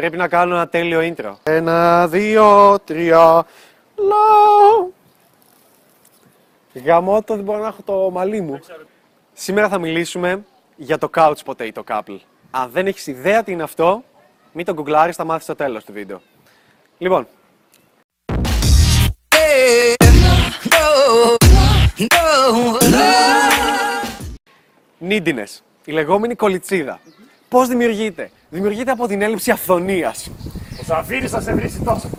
Πρέπει να κάνω ένα τέλειο intro. Ένα, δύο, τρία. Λαου. Γαμώ το δεν μπορώ να έχω το μαλλί μου. Σήμερα θα μιλήσουμε για το couch potato couple. Αν δεν έχεις ιδέα τι είναι αυτό, μην το γκουγκλάρεις, θα μάθεις στο τέλος του βίντεο. Λοιπόν, neediness, η λεγόμενη κολιτσίδα. Πώς δημιουργείται; Δημιουργείται από την έλλειψη αυθονίας. Ο Σαφίρης θα σε βρίσει τόσο.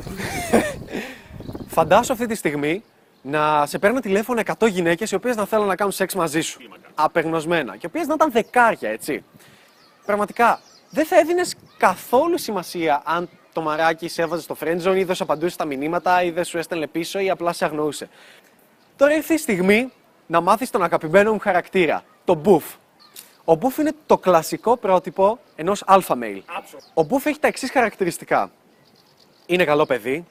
Φαντάσου αυτή τη στιγμή να σε παίρνουν τηλέφωνο 100 γυναίκες οι οποίες να θέλουν να κάνουν σεξ μαζί σου. Απεγνωσμένα. Και οι οποίες να ήταν δεκάρια, έτσι. Πραγματικά δεν θα έδινες καθόλου σημασία αν το μαράκι σε έβαζε στο friendzone ή δεν σου απαντούσε στα μηνύματα ή δεν σου έστελνε πίσω ή απλά σε αγνοούσε. Τώρα ήρθε η στιγμή να μάθεις τον αγαπημένο μου χαρακτήρα, το μπουφ. Ο μπουφ είναι το κλασικό πρότυπο ενός alpha male. Ο μπουφ έχει τα εξής χαρακτηριστικά. Είναι καλό παιδί,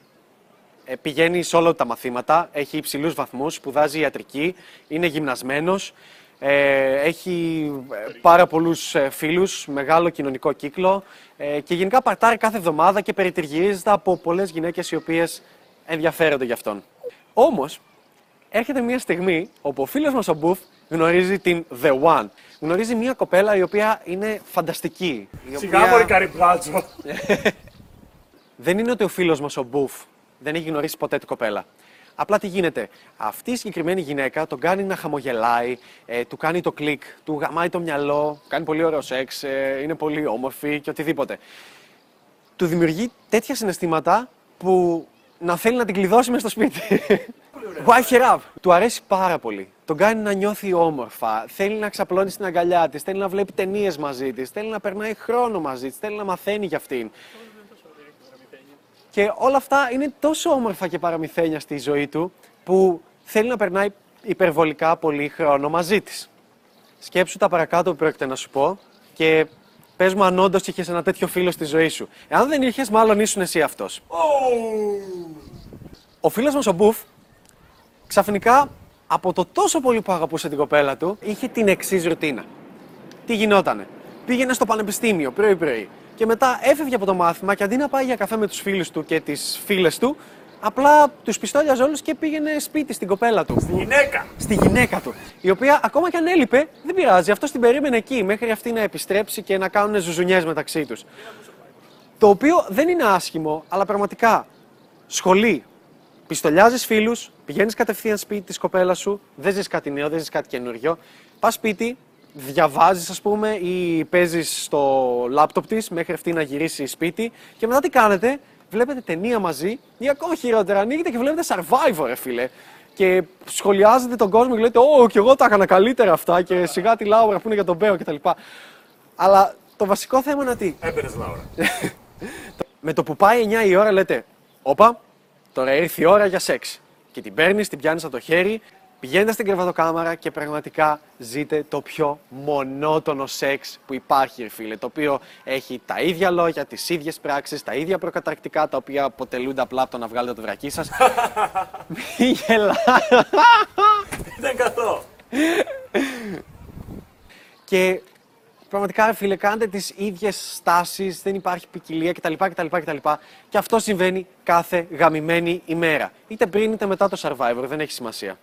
ε, πηγαίνει σε όλα τα μαθήματα, έχει υψηλούς βαθμούς, σπουδάζει ιατρική, είναι γυμνασμένος, ε, έχει ε, πάρα πολλούς ε, φίλους, μεγάλο κοινωνικό κύκλο ε, και γενικά παρτάρει κάθε εβδομάδα και περιτριγυρίζεται από πολλές γυναίκες οι οποίες ενδιαφέρονται για αυτόν. Όμως, έρχεται μια στιγμή όπου ο φίλος μας ο Μπουφ γνωρίζει την The One. Γνωρίζει μια κοπέλα η οποία είναι φανταστική. η Σιγά οποία- μωρή καρυπλάτσο. δεν είναι ότι ο φίλος μας ο Μπουφ δεν έχει γνωρίσει ποτέ την κοπέλα. Απλά τι γίνεται. Αυτή η συγκεκριμένη γυναίκα τον κάνει να χαμογελάει, ε, του κάνει το κλικ, του γαμάει το μυαλό, κάνει πολύ ωραίο σεξ, ε, είναι πολύ όμορφη και οτιδήποτε. Του δημιουργεί τέτοια συναισθήματα που να θέλει να την κλειδώσει μέσα στο σπίτι. Wife her up. Του αρέσει πάρα πολύ. Τον κάνει να νιώθει όμορφα. Θέλει να ξαπλώνει στην αγκαλιά της. Θέλει να βλέπει ταινίες μαζί της. Θέλει να περνάει χρόνο μαζί της. Θέλει να μαθαίνει για αυτήν. Και όλα αυτά είναι τόσο όμορφα και παραμυθένια στη ζωή του που θέλει να περνάει υπερβολικά πολύ χρόνο μαζί της. Σκέψου τα παρακάτω που πρόκειται να σου πω και πες μου αν όντως είχες ένα τέτοιο φίλο στη ζωή σου. Εάν δεν είχες, μάλλον ήσουν εσύ αυτός. Ο φίλος μας ο Μπουφ ξαφνικά από το τόσο πολύ που αγαπούσε την κοπέλα του είχε την εξής ρουτίνα. Τι γινότανε; Πήγαινε στο πανεπιστήμιο πρωί-πρωί και μετά έφευγε από το μάθημα και αντί να πάει για καφέ με τους φίλους του και τις φίλες του, απλά τους πιστόλιαζε όλους και πήγαινε σπίτι στην κοπέλα του. Γυναίκα. Στη γυναίκα του. Η οποία ακόμα και αν έλειπε, δεν πειράζει. Αυτό την περίμενε εκεί μέχρι αυτή να επιστρέψει και να κάνουν ζουζουνιές μεταξύ τους. Το οποίο δεν είναι άσχημο, αλλά πραγματικά σχολή. Πιστολιάζεις φίλους, πηγαίνεις κατευθείαν σπίτι της κοπέλας σου, δεν ζεις κάτι νέο, δεν ζεις κάτι καινούριο. Πας σπίτι, διαβάζεις, ας πούμε, ή παίζεις στο λάπτοπ της μέχρι αυτή να γυρίσεις σπίτι και μετά τι κάνετε, βλέπετε ταινία μαζί ή ακόμα χειρότερα, ανοίγετε και βλέπετε survivor, ρε φίλε. Και σχολιάζετε τον κόσμο και λέτε: Ω, κι εγώ τα έκανα καλύτερα αυτά και σιγά τη Λάουρα που είναι για τον Μπέο κτλ. Αλλά το βασικό θέμα είναι ότι Έμπαινες Λάουρα. με το που πάει 9 η ώρα λέτε, όπα, τώρα ήρθε η ώρα για σεξ. Και την παίρνεις, την πιάνεις από το χέρι, πηγαίνετε στην κρεβατοκάμαρα και πραγματικά ζείτε το πιο μονότονο σεξ που υπάρχει, ρε φίλε. Το οποίο έχει τα ίδια λόγια, τις ίδιες πράξεις, τα ίδια προκαταρκτικά τα οποία αποτελούνται απλά από το να βγάλετε το βρακί σας. Μη γελά. Ήταν καθό. Και πραγματικά, ρε φίλε, κάντε τις ίδιες στάσεις, δεν υπάρχει ποικιλία κτλ, κτλ, κτλ. Και αυτό συμβαίνει κάθε γαμημένη ημέρα. Είτε πριν είτε μετά το survivor, δεν έχει σημασία.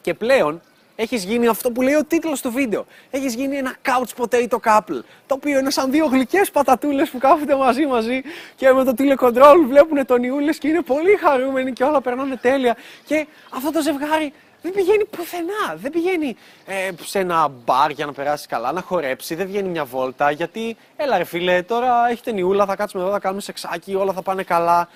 Και πλέον έχεις γίνει αυτό που λέει ο τίτλος του βίντεο. Έχεις γίνει ένα couch potato couple. Το οποίο είναι σαν δύο γλυκές πατατούλες που κάθονται μαζί μαζί και με το τηλεκοντρόλ βλέπουν τον Ιούλε και είναι πολύ χαρούμενοι και όλα περνάνε τέλεια. Και αυτό το ζευγάρι δεν πηγαίνει πουθενά. Δεν πηγαίνει ε, σε ένα μπαρ για να περάσει καλά, να χορέψει. Δεν βγαίνει μια βόλτα γιατί, έλα ρε φίλε, τώρα έχετε νιούλα, θα κάτσουμε εδώ, θα κάνουμε σεξάκι, όλα θα πάνε καλά.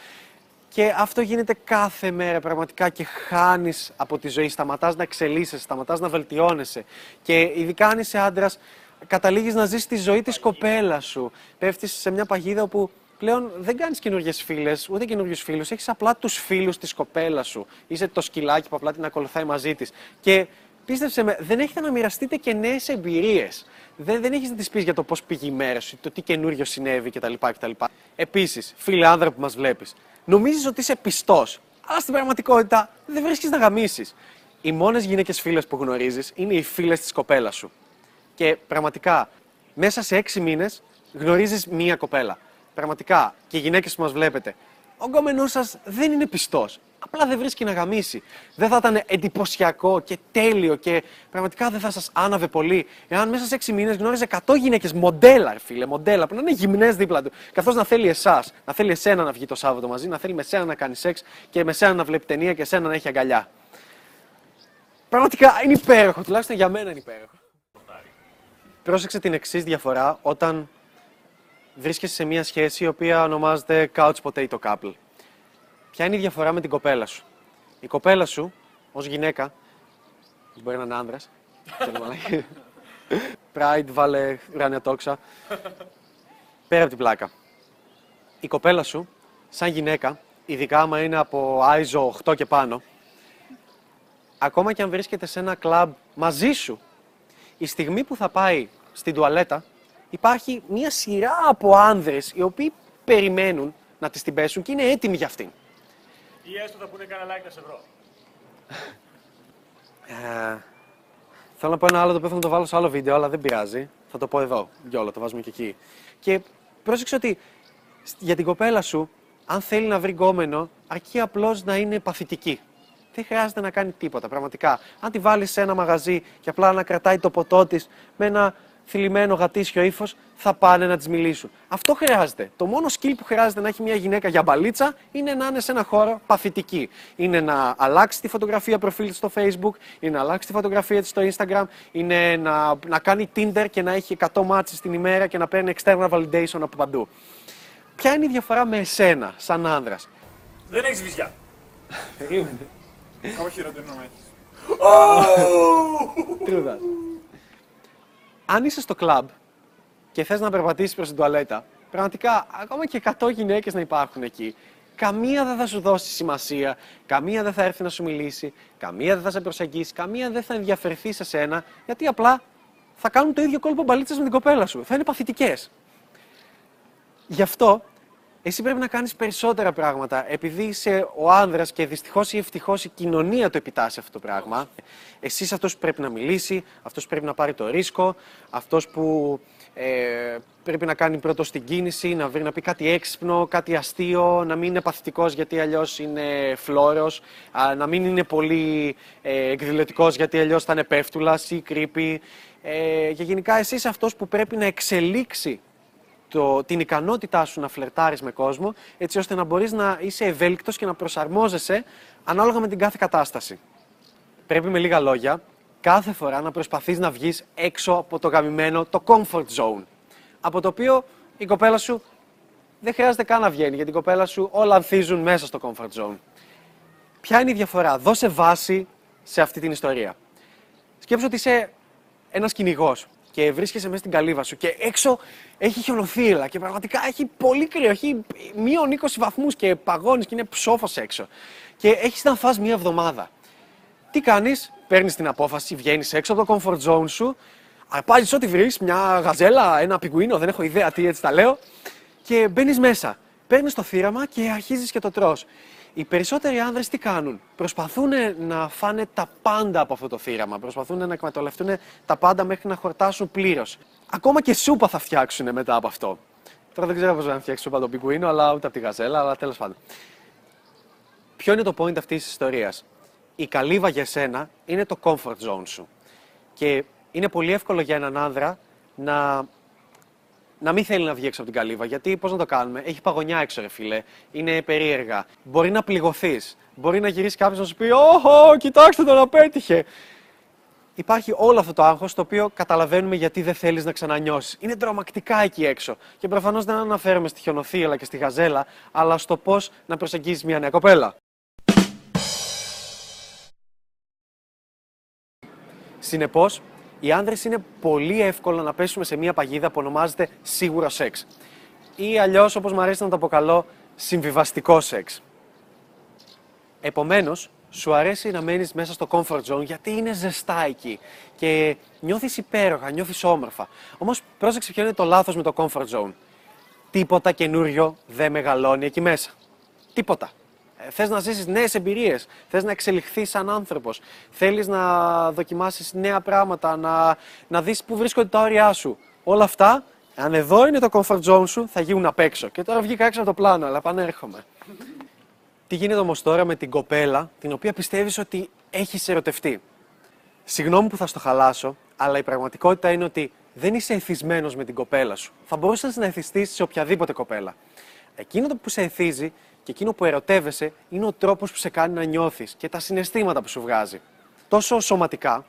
Και αυτό γίνεται κάθε μέρα πραγματικά και χάνεις από τη ζωή. Σταματάς να εξελίσσεσαι, σταματάς να βελτιώνεσαι. Και ειδικά αν είσαι άντρας, καταλήγεις να ζεις τη ζωή της κοπέλας σου. Πέφτεις σε μια παγίδα όπου πλέον δεν κάνεις καινούριε φίλες, ούτε καινούριου φίλους. Έχεις απλά τους φίλους της κοπέλας σου. Είσαι το σκυλάκι που απλά την ακολουθάει μαζί της. Και πίστεψε με, δεν έχετε να μοιραστείτε και νέες εμπειρίες. Δεν, δεν έχεις να τις πεις για το πώς πήγε η μέρα σου, το τι καινούριο συνέβη κτλ. κτλ. Επίσης, φίλε άνδρα που μας βλέπεις, νομίζεις ότι είσαι πιστός, αλλά στην πραγματικότητα δεν βρίσκεις να γαμίσεις. Οι μόνες γυναίκες φίλες που γνωρίζεις είναι οι φίλες της κοπέλας σου. Και πραγματικά, μέσα σε έξι μήνες γνωρίζεις μία κοπέλα. Πραγματικά και οι γυναίκες που μας βλέπετε, ο γκόμενός σας δεν είναι πιστός. Απλά δεν βρίσκει να γαμίσει. Δεν θα ήταν εντυπωσιακό και τέλειο και πραγματικά δεν θα σας άναβε πολύ εάν μέσα σε 6 μήνες γνώριζε 100 γυναίκες μοντέλα, ρε φίλε, μοντέλα που να είναι γυμνές δίπλα του. Καθώς να θέλει εσάς, να θέλει εσένα να βγει το Σάββατο μαζί, να θέλει με σένα να κάνει σεξ και με σένα να βλέπει ταινία και εσένα να έχει αγκαλιά. Πραγματικά είναι υπέροχο, τουλάχιστον για μένα είναι υπέροχο. Πρόσεξε την εξής διαφορά όταν βρίσκεσαι σε μια σχέση η οποία ονομάζεται couch potato couple. Ποια είναι η διαφορά με την κοπέλα σου; Η κοπέλα σου, ως γυναίκα, μπορεί να είναι άνδρας, ξέρω μαλάκι. Pride, βάλε ουράνια τόξα. Πέρα από την πλάκα. Η κοπέλα σου, σαν γυναίκα, ειδικά άμα είναι από ISO 8 και πάνω, ακόμα και αν βρίσκεται σε ένα κλαμπ μαζί σου, η στιγμή που θα πάει στην τουαλέτα, υπάρχει μια σειρά από άνδρες οι οποίοι περιμένουν να τις την πέσουν και είναι έτοιμοι για αυτήν. Ή έστω θα πούνε κανένα like να σε βρω. Ε, θέλω να πω ένα άλλο το οποίο θα το βάλω σε άλλο βίντεο, αλλά δεν πειράζει. Θα το πω εδώ, γιόλο, το βάζουμε και εκεί. Και πρόσεξε ότι σ- για την κοπέλα σου, αν θέλει να βρει γκόμενο, αρκεί απλώς να είναι παθητική. Δεν χρειάζεται να κάνει τίποτα, πραγματικά. Αν τη βάλεις σε ένα μαγαζί και απλά να κρατάει το ποτό της με ένα θλιμμένο γατήσιο ύφος, θα πάνε να τη μιλήσουν. Αυτό χρειάζεται. Το μόνο skill που χρειάζεται να έχει μια γυναίκα για μπαλίτσα είναι να είναι σε ένα χώρο παθητική. Είναι να αλλάξει τη φωτογραφία προφίλ της στο Facebook, είναι να αλλάξει τη φωτογραφία της στο Instagram, είναι να, να κάνει Tinder και να έχει 100 μάτσεις την ημέρα και να παίρνει external validation από παντού. Ποια είναι η διαφορά με εσένα, σαν άνδρας; Δεν έχεις βυζιά. Ακόμα χειρότερο να έχεις. True that. Αν είσαι στο κλαμπ και θες να περπατήσεις προς την τουαλέτα, πραγματικά ακόμα και 100 γυναίκες να υπάρχουν εκεί, καμία δεν θα σου δώσει σημασία, καμία δεν θα έρθει να σου μιλήσει, καμία δεν θα σε προσεγγίσει, καμία δεν θα ενδιαφερθεί σε σένα, γιατί απλά θα κάνουν το ίδιο κόλπο μπαλίτσες με την κοπέλα σου. Θα είναι παθητικές. Γι' αυτό εσύ πρέπει να κάνεις περισσότερα πράγματα. Επειδή είσαι ο άνδρας και δυστυχώς ή ευτυχώς η κοινωνία το επιτάσσει αυτό το πράγμα, εσύ είσαι αυτός που πρέπει να μιλήσει, αυτός που πρέπει να πάρει το ρίσκο, αυτός που ε, πρέπει να κάνει πρώτο την κίνηση, να βρει να πει κάτι έξυπνο, κάτι αστείο, να μην είναι παθητικός γιατί αλλιώς είναι φλόρος, α, να μην είναι πολύ ε, εκδηλωτικός γιατί αλλιώς θα είναι πέφτουλας ή κρύπη. Ε, και γενικά εσύ είσαι αυτός που πρέπει να εξελίξει το, την ικανότητά σου να φλερτάρεις με κόσμο, έτσι ώστε να μπορείς να είσαι ευέλικτος και να προσαρμόζεσαι ανάλογα με την κάθε κατάσταση. Πρέπει με λίγα λόγια, κάθε φορά να προσπαθείς να βγεις έξω από το γαμημένο, το comfort zone. Από το οποίο η κοπέλα σου δεν χρειάζεται καν να βγαίνει, γιατί η κοπέλα σου όλα ανθίζουν μέσα στο comfort zone. Ποια είναι η διαφορά, δώσε βάση σε αυτή την ιστορία. Σκέψου ότι είσαι ένας κυνηγός και βρίσκεσαι μέσα στην καλύβα σου και έξω έχει χιονοθύλα και πραγματικά έχει πολύ κρύο. Έχει μείον 20 βαθμούς και παγώνεις και είναι ψόφος έξω. Και έχεις να φας μία εβδομάδα. Τι κάνεις, παίρνεις την απόφαση, βγαίνεις έξω από το comfort zone σου, αρπάζει ό,τι βρεις, μια γαζέλα, ένα πιγκουίνο, δεν έχω ιδέα τι έτσι τα λέω, και μπαίνεις μέσα. Παίρνεις το θύραμα και αρχίζεις και το τρως. Οι περισσότεροι άνδρες τι κάνουν; Προσπαθούν να φάνε τα πάντα από αυτό το θύραμα. Προσπαθούν να εκμεταλλευτούν τα πάντα μέχρι να χορτάσουν πλήρως. Ακόμα και σούπα θα φτιάξουν μετά από αυτό. Τώρα δεν ξέρω πώς να φτιάξει σούπα τον πιγκουίνο, αλλά ούτε από τη γαζέλα, αλλά τέλος πάντων. Ποιο είναι το point αυτής της ιστορίας; Η καλύβα για σένα είναι το comfort zone σου. Και είναι πολύ εύκολο για έναν άνδρα να να μην θέλει να βγει έξω από την καλύβα. Γιατί πώς να το κάνουμε, έχει παγωνιά έξω, ρε φίλε. Είναι περίεργα. Μπορεί να πληγωθείς. Μπορεί να γυρίσεις κάποιος να σου πει: Όχο, κοιτάξτε τον απέτυχε. Υπάρχει όλο αυτό το άγχος το οποίο καταλαβαίνουμε γιατί δεν θέλεις να ξανανιώσεις. Είναι τρομακτικά εκεί έξω. Και προφανώς δεν αναφέρομαι στη χιονοθύελα και στη γαζέλα, αλλά στο πώς να προσεγγίσεις μια νέα κοπέλα. Συνεπώς, οι άνδρες είναι πολύ εύκολο να πέσουμε σε μια παγίδα που ονομάζεται σίγουρο σεξ. Ή αλλιώς, όπως μου αρέσει να το αποκαλώ, συμβιβαστικό σεξ. Επομένως, σου αρέσει να μένεις μέσα στο comfort zone γιατί είναι ζεστά εκεί και νιώθεις υπέροχα, νιώθεις όμορφα. Όμως, πρόσεξε ποιο είναι το λάθος με το comfort zone. Τίποτα καινούριο δεν μεγαλώνει εκεί μέσα. Τίποτα. Ε, Θες να ζήσεις νέες εμπειρίες, θες να εξελιχθείς σαν άνθρωπος, θέλεις να δοκιμάσεις νέα πράγματα, να, να δεις πού βρίσκονται τα όρια σου. Όλα αυτά Αν εδώ είναι το comfort zone σου, θα γίνουν απ' έξω. Και τώρα βγήκα έξω από το πλάνο, αλλά επανέρχομαι. Τι γίνεται όμως τώρα με την κοπέλα, την οποία πιστεύεις ότι έχεις ερωτευτεί; Συγγνώμη που θα στο χαλάσω, αλλά η πραγματικότητα είναι ότι δεν είσαι εθισμένος με την κοπέλα σου. Θα μπορούσες να εθιστεί σε οποιαδήποτε κοπέλα. Εκείνο το που σε εθίζει και εκείνο που ερωτεύεσαι είναι ο τρόπος που σε κάνει να νιώθεις και τα συναισθήματα που σου βγάζει. Τόσο σωματικά,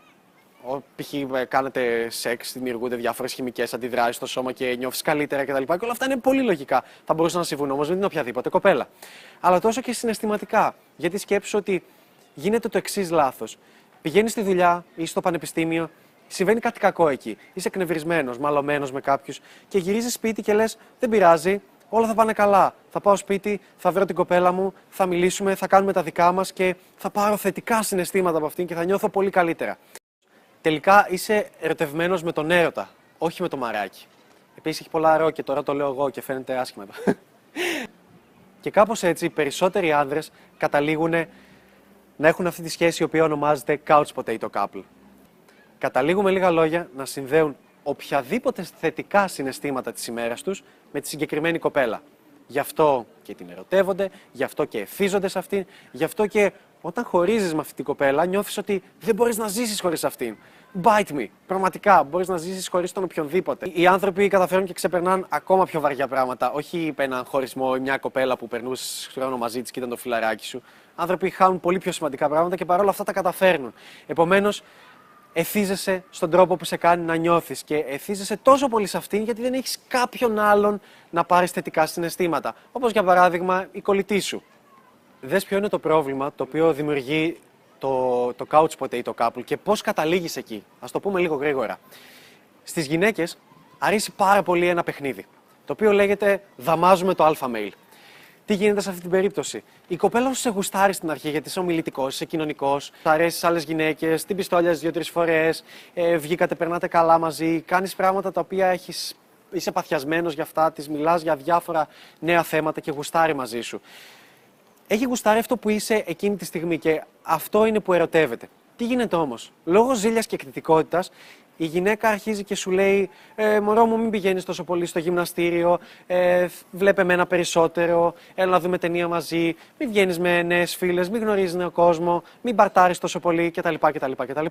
ο- π.χ. ε, κάνετε σεξ, δημιουργούνται διάφορες χημικές αντιδράσεις στο σώμα και νιώθεις καλύτερα κτλ. Και όλα αυτά είναι πολύ λογικά. Θα μπορούσαν να συμβούν όμως με την οποιαδήποτε κοπέλα. Αλλά τόσο και συναισθηματικά. Γιατί σκέψου ότι γίνεται το εξής λάθος. Πηγαίνεις στη δουλειά ή στο πανεπιστήμιο, συμβαίνει κάτι κακό εκεί. Είσαι εκνευρισμένος, μαλωμένος με κάποιους και γυρίζεις σπίτι και λες: Δεν πειράζει, όλα θα πάνε καλά. Θα πάω σπίτι, θα βρω την κοπέλα μου, θα μιλήσουμε, θα κάνουμε τα δικά μας και θα πάρω θετικά συναισθήματα από αυτήν και θα νιώθω πολύ καλύτερα. Τελικά είσαι ερωτευμένος με τον έρωτα, όχι με το μαράκι. Επίσης έχει πολλά ρο και τώρα το λέω εγώ και φαίνεται άσχημα εδώ. και κάπως έτσι οι περισσότεροι άνδρες καταλήγουν να έχουν αυτή τη σχέση η οποία ονομάζεται couch potato couple. Καταλήγουν με λίγα λόγια να συνδέουν οποιαδήποτε θετικά συναισθήματα της ημέρας τους με τη συγκεκριμένη κοπέλα. Γι' αυτό και την ερωτεύονται, γι' αυτό και ευθύζονται σε αυτήν, γι' αυτό και όταν χωρίζεις με αυτή την κοπέλα νιώθεις ότι δεν μπορείς να ζήσεις χωρίς αυτήν. Bite me. Πραγματικά, μπορείς να ζήσεις χωρίς τον οποιονδήποτε. Οι άνθρωποι καταφέρουν και ξεπερνάνε ακόμα πιο βαριά πράγματα. Όχι έναν χωρισμό ή μια κοπέλα που περνούσε χρόνο μαζί της και ήταν το φιλαράκι σου. Άνθρωποι χάνουν πολύ πιο σημαντικά πράγματα και παρόλα αυτά τα καταφέρνουν. Επομένως, εθίζεσαι στον τρόπο που σε κάνει να νιώθεις και εθίζεσαι τόσο πολύ σε αυτήν γιατί δεν έχεις κάποιον άλλον να πάρεις θετικά συναισθήματα. Όπως για παράδειγμα η κολλητή σου. Δες ποιο είναι το πρόβλημα το οποίο δημιουργεί το, το couch potato couple και πώς καταλήγεις εκεί. Ας το πούμε λίγο γρήγορα. Στις γυναίκες αρέσει πάρα πολύ ένα παιχνίδι, το οποίο λέγεται «δαμάζουμε το alpha male». Τι γίνεται σε αυτή την περίπτωση; Η κοπέλα σου σε γουστάρει στην αρχή γιατί είσαι ομιλητικός, είσαι κοινωνικός, θα αρέσει σε άλλες γυναίκες, την πιστόλια δύο-τρεις φορές, ε, βγήκατε, περνάτε καλά μαζί, κάνεις πράγματα τα οποία έχεις, είσαι παθιασμένος για αυτά, τη μιλάς για διάφορα νέα θέματα και γουστάρει μαζί σου έχει γουστάρει αυτό που είσαι εκείνη τη στιγμή και αυτό είναι που ερωτεύεται. Τι γίνεται όμως, λόγω ζήλιας και εκδητικότητα, η γυναίκα αρχίζει και σου λέει: ε, Μωρό μου, μην πηγαίνεις τόσο πολύ στο γυμναστήριο, ε, βλέπε μένα περισσότερο, έλα να δούμε ταινία μαζί, μην βγαίνεις με νέες φίλες, μην γνωρίζεις νέο κόσμο, μην μπαρτάρεις τόσο πολύ κτλ. κτλ, κτλ.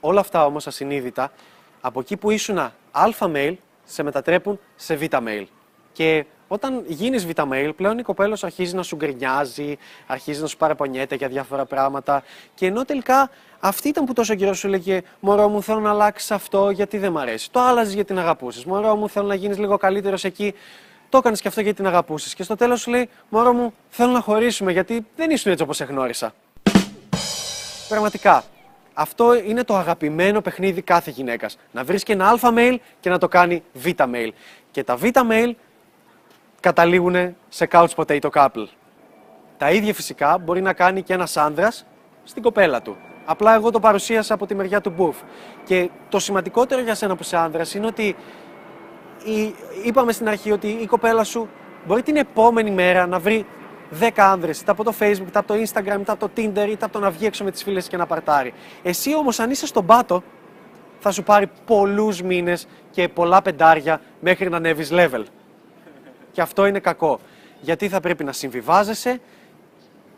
Όλα αυτά όμως ασυνείδητα, από εκεί που ήσουν αλφα mail, σε μετατρέπουν σε β mail. Και όταν γίνεις β' mail, πλέον η κοπέλα σου αρχίζει να σου γκρινιάζει, αρχίζει να σου παραπονιέται για διάφορα πράγματα. Και ενώ τελικά αυτή ήταν που τόσο καιρό σου έλεγε Μωρό μου, θέλω να αλλάξεις αυτό γιατί δεν μ' αρέσει. Το άλλαζες γιατί την αγαπούσες. Μωρό μου, θέλω να γίνεις λίγο καλύτερος εκεί. Το έκανες και αυτό γιατί την αγαπούσες. Και στο τέλος σου λέει Μωρό μου, θέλω να χωρίσουμε γιατί δεν ήσουν έτσι όπως σε γνώρισα. Πραγματικά. Αυτό είναι το αγαπημένο παιχνίδι κάθε γυναίκας. Να βρίσκει ένα αλφα mail και να το κάνει β mail. Και τα β mail καταλήγουν σε couch potato couple. Τα ίδια φυσικά μπορεί να κάνει και ένας άνδρας στην κοπέλα του. Απλά εγώ το παρουσίασα από τη μεριά του Μπουφ. Και το σημαντικότερο για σένα που είσαι άνδρας είναι ότι η, είπαμε στην αρχή ότι η κοπέλα σου μπορεί την επόμενη μέρα να βρει 10 άνδρες, είτε από το Facebook, είτε από το Instagram, είτε από το Tinder, είτε από το να βγει έξω με τις φίλες και να παρτάρει. Εσύ όμως αν είσαι στον πάτο, θα σου πάρει πολλούς μήνες και πολλά πεντάρια μέχρι να ανέβεις level. Και αυτό είναι κακό. Γιατί θα πρέπει να συμβιβάζεσαι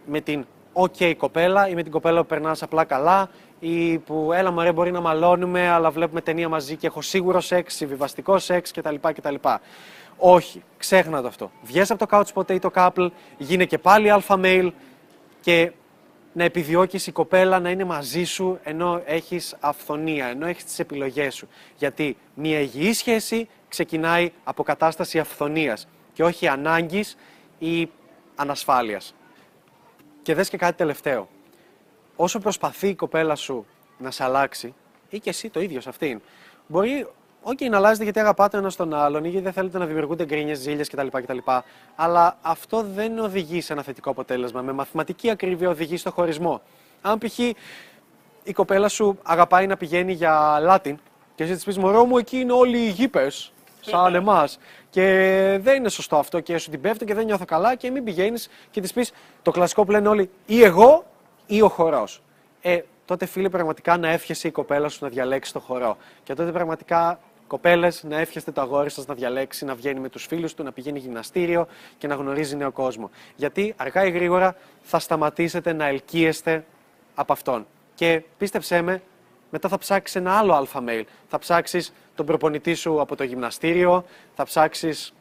με την OK κοπέλα ή με την κοπέλα που περνάς απλά καλά ή που έλα μωρέ μπορεί να μαλώνουμε αλλά βλέπουμε ταινία μαζί και έχω σίγουρο σεξ, συμβιβαστικό σεξ κτλ. κτλ. Όχι, ξέχνα το αυτό. Βγες από το couch potato couple, γίνε και πάλι alpha male και να επιδιώκεις η κοπέλα να είναι μαζί σου ενώ έχεις αυθονία, ενώ έχεις τις επιλογές σου. Γιατί μια υγιή σχέση ξεκινάει από κατάσταση αυθονίας και όχι ανάγκης ή ανασφάλειας. Και δες και κάτι τελευταίο. Όσο προσπαθεί η κοπέλα σου να σε αλλάξει, ή και εσύ το ίδιο σε αυτήν, μπορεί όχι να αλλάζετε γιατί αγαπάτε ένα τον άλλον ή γιατί δεν θέλετε να δημιουργούνται γκρίνιες, ζήλιες κτλ, κτλ. Αλλά αυτό δεν οδηγεί σε ένα θετικό αποτέλεσμα. Με μαθηματική ακρίβεια οδηγεί στο χωρισμό. Αν π.χ. η κοπέλα σου αγαπάει να πηγαίνει για Λάτιν και εσύ της πεις Μωρό μου, εκεί είναι όλοι οι γήπες, σαν εμάς. Και δεν είναι σωστό αυτό και σου την πέφτει και δεν νιώθω καλά και μην πηγαίνεις και της πεις το κλασικό που λένε όλοι ή εγώ ή ο χορός. Ε, τότε φίλε πραγματικά να εύχεσαι η κοπέλα σου να διαλέξει το χορό. Και τότε πραγματικά Κοπέλες, να εύχεστε το αγόρι σας να διαλέξει να βγαίνει με τους φίλους του, να πηγαίνει γυμναστήριο και να γνωρίζει νέο κόσμο. Γιατί αργά ή γρήγορα θα σταματήσετε να ελκύεστε από αυτόν. Και πίστεψέ με, μετά θα ψάξεις ένα άλλο αλφα mail. Θα ψάξεις τον προπονητή σου από το γυμναστήριο, θα ψάξεις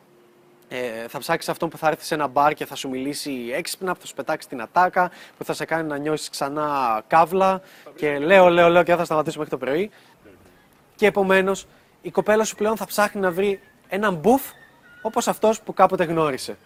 ε, θα ψάξεις αυτόν που θα έρθει σε ένα μπαρ και θα σου μιλήσει έξυπνα, που θα σου πετάξει την ατάκα, που θα σε κάνει να νιώσεις ξανά καύλα. Και λέω, λέω, λέω και δεν θα σταματήσουμε μέχρι το πρωί. Και επομένως η κοπέλα σου πλέον θα ψάχνει να βρει έναν μπουφ όπως αυτός που κάποτε γνώρισε.